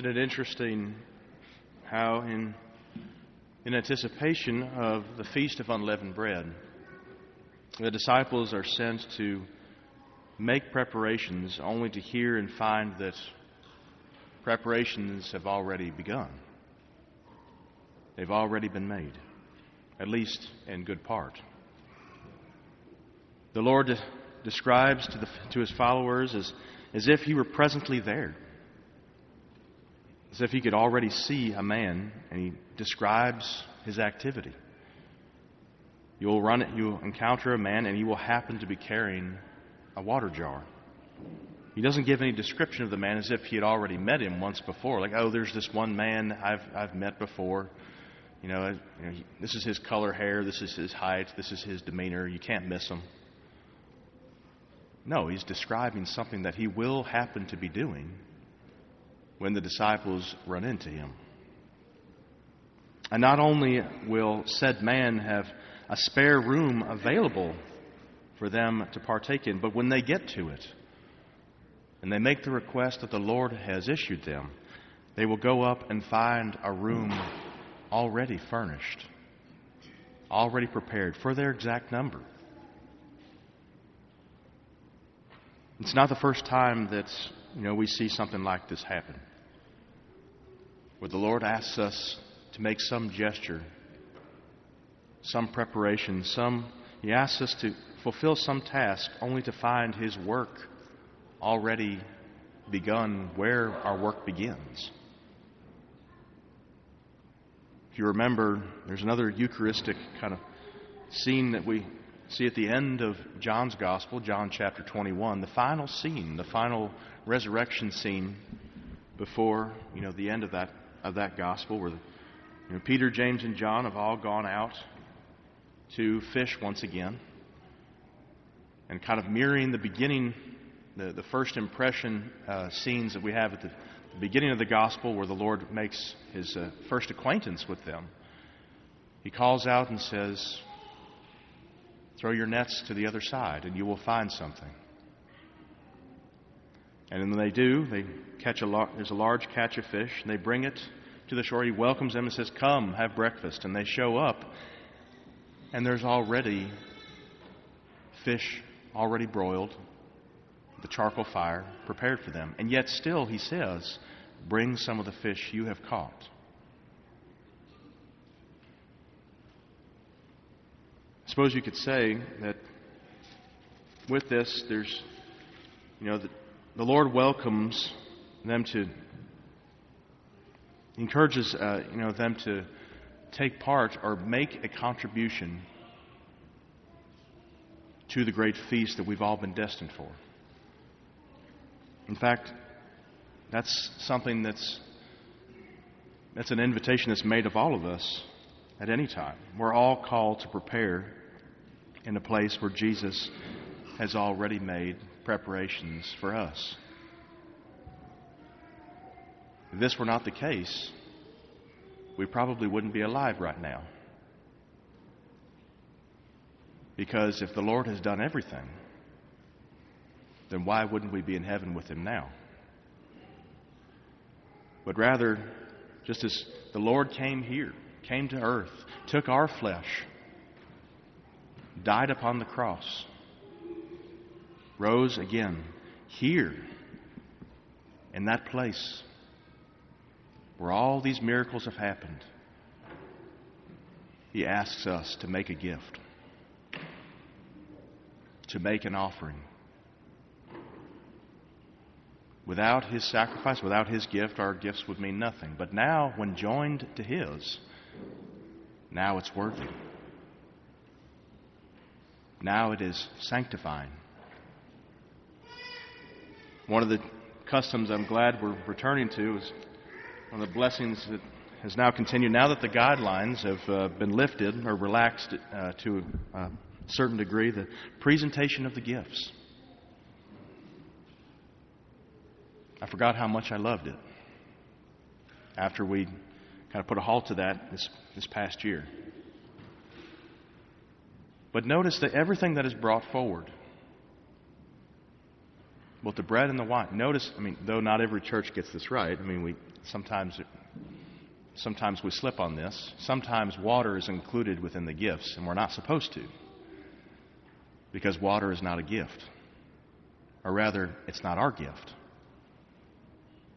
Isn't it interesting how, in, in anticipation of the Feast of Unleavened Bread, the disciples are sent to make preparations only to hear and find that preparations have already begun? They've already been made, at least in good part. The Lord describes to, the, to his followers as, as if he were presently there, as if he could already see a man, and he describes his activity. You'll run it, you'll encounter a man, and he will happen to be carrying a water jar. He doesn't give any description of the man as if he had already met him once before. Like, oh, there's this one man I've, I've met before. You know, uh, you know, this is his color hair, this is his height, this is his demeanor. You can't miss him. No, he's describing something that he will happen to be doing when the disciples run into him. And not only will said man have a spare room available for them to partake in, but when they get to it and they make the request that the Lord has issued them, they will go up and find a room already furnished, already prepared for their exact number. It's not the first time that you know we see something like this happen. Where the Lord asks us to make some gesture, some preparation, some He asks us to fulfill some task only to find His work already begun where our work begins. If you remember, there's another Eucharistic kind of scene that we see at the end of John's Gospel, John chapter 21, the final scene, the final resurrection scene before you know the end of that of that gospel, where you know, Peter, James, and John have all gone out to fish once again, and kind of mirroring the beginning, the, the first impression uh, scenes that we have at the, the, beginning of the gospel, where the Lord makes his uh, first acquaintance with them. He calls out and says, Throw your nets to the other side, and you will find something. And when they do, they catch a lar- there's a large catch of fish, and they bring it to the shore. He welcomes them and says, "Come, have breakfast." And they show up, and there's already fish already broiled, the charcoal fire prepared for them. And yet, still, he says, "Bring some of the fish you have caught." I suppose you could say that with this, there's, you know, the, the Lord welcomes them to, encourages, uh, you know, them to take part or make a contribution to the great feast that we've all been destined for. In fact, that's something that's that's an invitation that's made of all of us at any time. We're all called to prepare in a place where Jesus has already made preparations for us. If this were not the case, we probably wouldn't be alive right now. Because if the Lord has done everything, then why wouldn't we be in heaven with Him now? But rather, just as the Lord came here, came to earth, took our flesh, died upon the cross, rose again here in that place where all these miracles have happened. He asks us to make a gift, to make an offering. Without his sacrifice, without his gift, our gifts would mean nothing. But now, when joined to his, now it's worthy. Now it is sanctifying. One of the customs I'm glad we're returning to is one of the blessings that has now continued now that the guidelines have uh, been lifted or relaxed uh, to a certain degree the presentation of the gifts. I forgot how much I loved it after we kind of put a halt to that this, this past year. But notice that everything that is brought forward both the bread and the wine. Notice, I mean, though not every church gets this right, I mean, we sometimes sometimes we slip on this. Sometimes water is included within the gifts, and we're not supposed to, because water is not a gift, or rather, it's not our gift.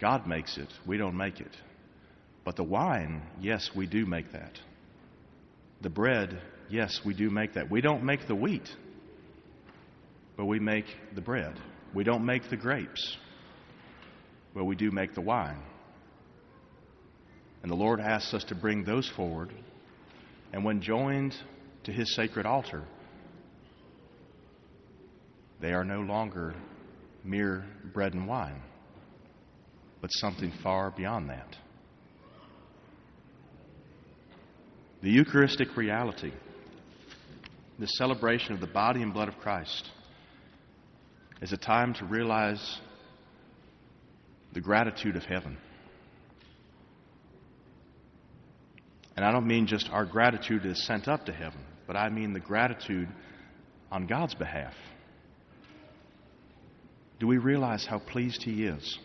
God makes it; we don't make it. But the wine, yes, we do make that. The bread, yes, we do make that. We don't make the wheat, but we make the bread. We don't make the grapes, but we do make the wine. And the Lord asks us to bring those forward. And when joined to His sacred altar, they are no longer mere bread and wine, but something far beyond that. The Eucharistic reality, the celebration of the body and blood of Christ, is a time to realize the gratitude of heaven. And I don't mean just our gratitude is sent up to heaven, but I mean the gratitude on God's behalf. Do we realize how pleased He is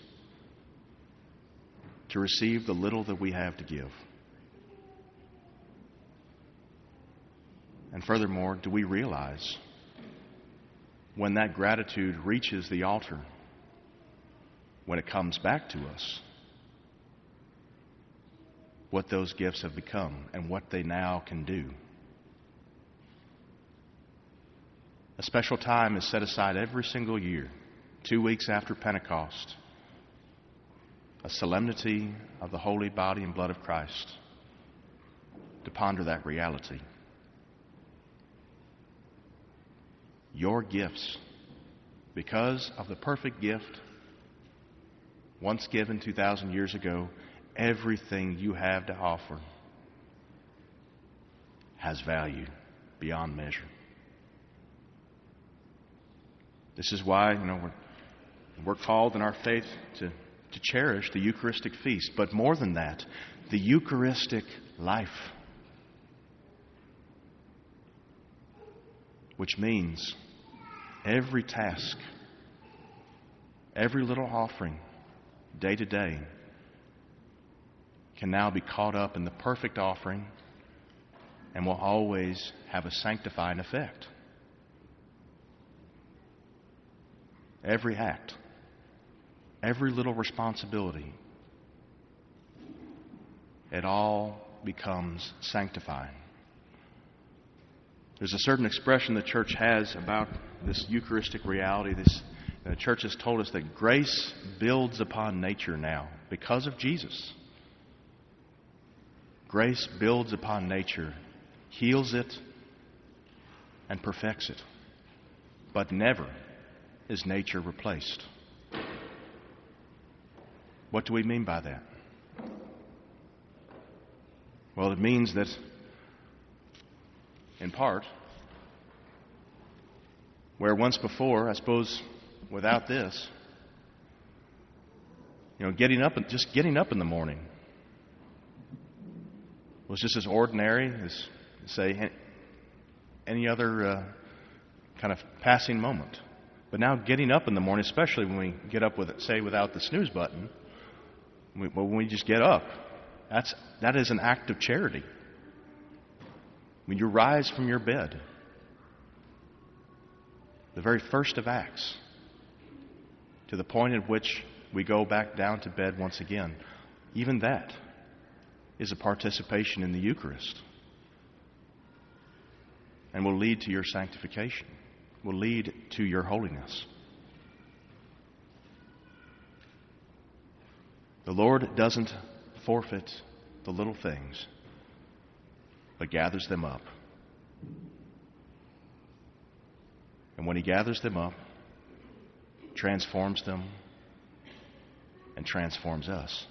to receive the little that we have to give? And furthermore, do we realize when that gratitude reaches the altar, when it comes back to us, what those gifts have become and what they now can do? A special time is set aside every single year, two weeks after Pentecost, a solemnity of the holy body and blood of Christ to ponder that reality. Your gifts because of the perfect gift once given 2,000 years ago. Everything you have to offer has value beyond measure. This is why, you know, we're, we're called in our faith to, to cherish the Eucharistic feast, but more than that, the Eucharistic life. Which means every task, every little offering, day to day, can now be caught up in the perfect offering and will always have a sanctifying effect. Every act, every little responsibility, it all becomes sanctifying. There's a certain expression the church has about this Eucharistic reality. This the church has told us that grace builds upon nature now because of Jesus. Grace builds upon nature, heals it, and perfects it. But never is nature replaced. What do we mean by that? Well, it means that in part, where once before, I suppose, without this, you know, getting up, just getting up in the morning was just as ordinary as, say, any other uh, kind of passing moment. But now, getting up in the morning, especially when we get up with, say, without the snooze button, when we just get up, that's that is an act of charity. When you rise from your bed, the very first of acts, to the point at which we go back down to bed once again, even that is a participation in the Eucharist and will lead to your sanctification, will lead to your holiness. The Lord doesn't forfeit the little things but gathers them up. And when he gathers them up, transforms them, and transforms us.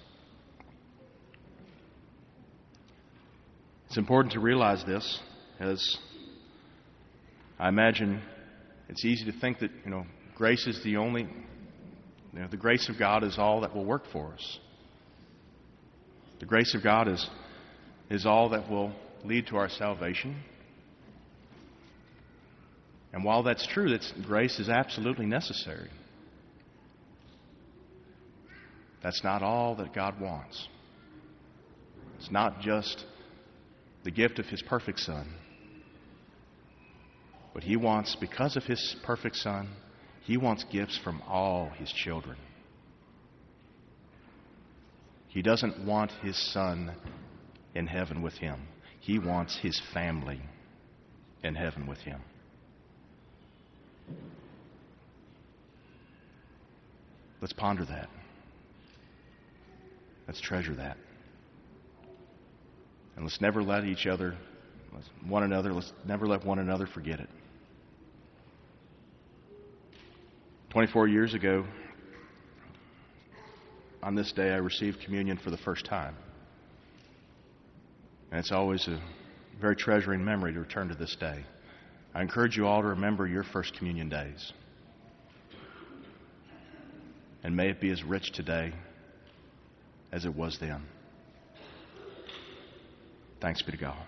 It's important to realize this as I imagine it's easy to think that, you know, grace is the only, you know, the grace of God is all that will work for us. The grace of God is, is all that will lead to our salvation. And while that's true, that's, grace is absolutely necessary. That's not all that God wants. It's not just the gift of His perfect Son, but He wants, because of His perfect Son, He wants gifts from all His children. He doesn't want His Son in heaven with Him, He wants His family in heaven with Him. Let's ponder that. Let's treasure that. And let's never let each other, one another, let's never let one another forget it. 24 years ago, on this day, I received communion for the first time. And it's always a very treasuring memory to return to this day. I encourage you all to remember your first communion days. And may it be as rich today as it was then. Thanks be to God.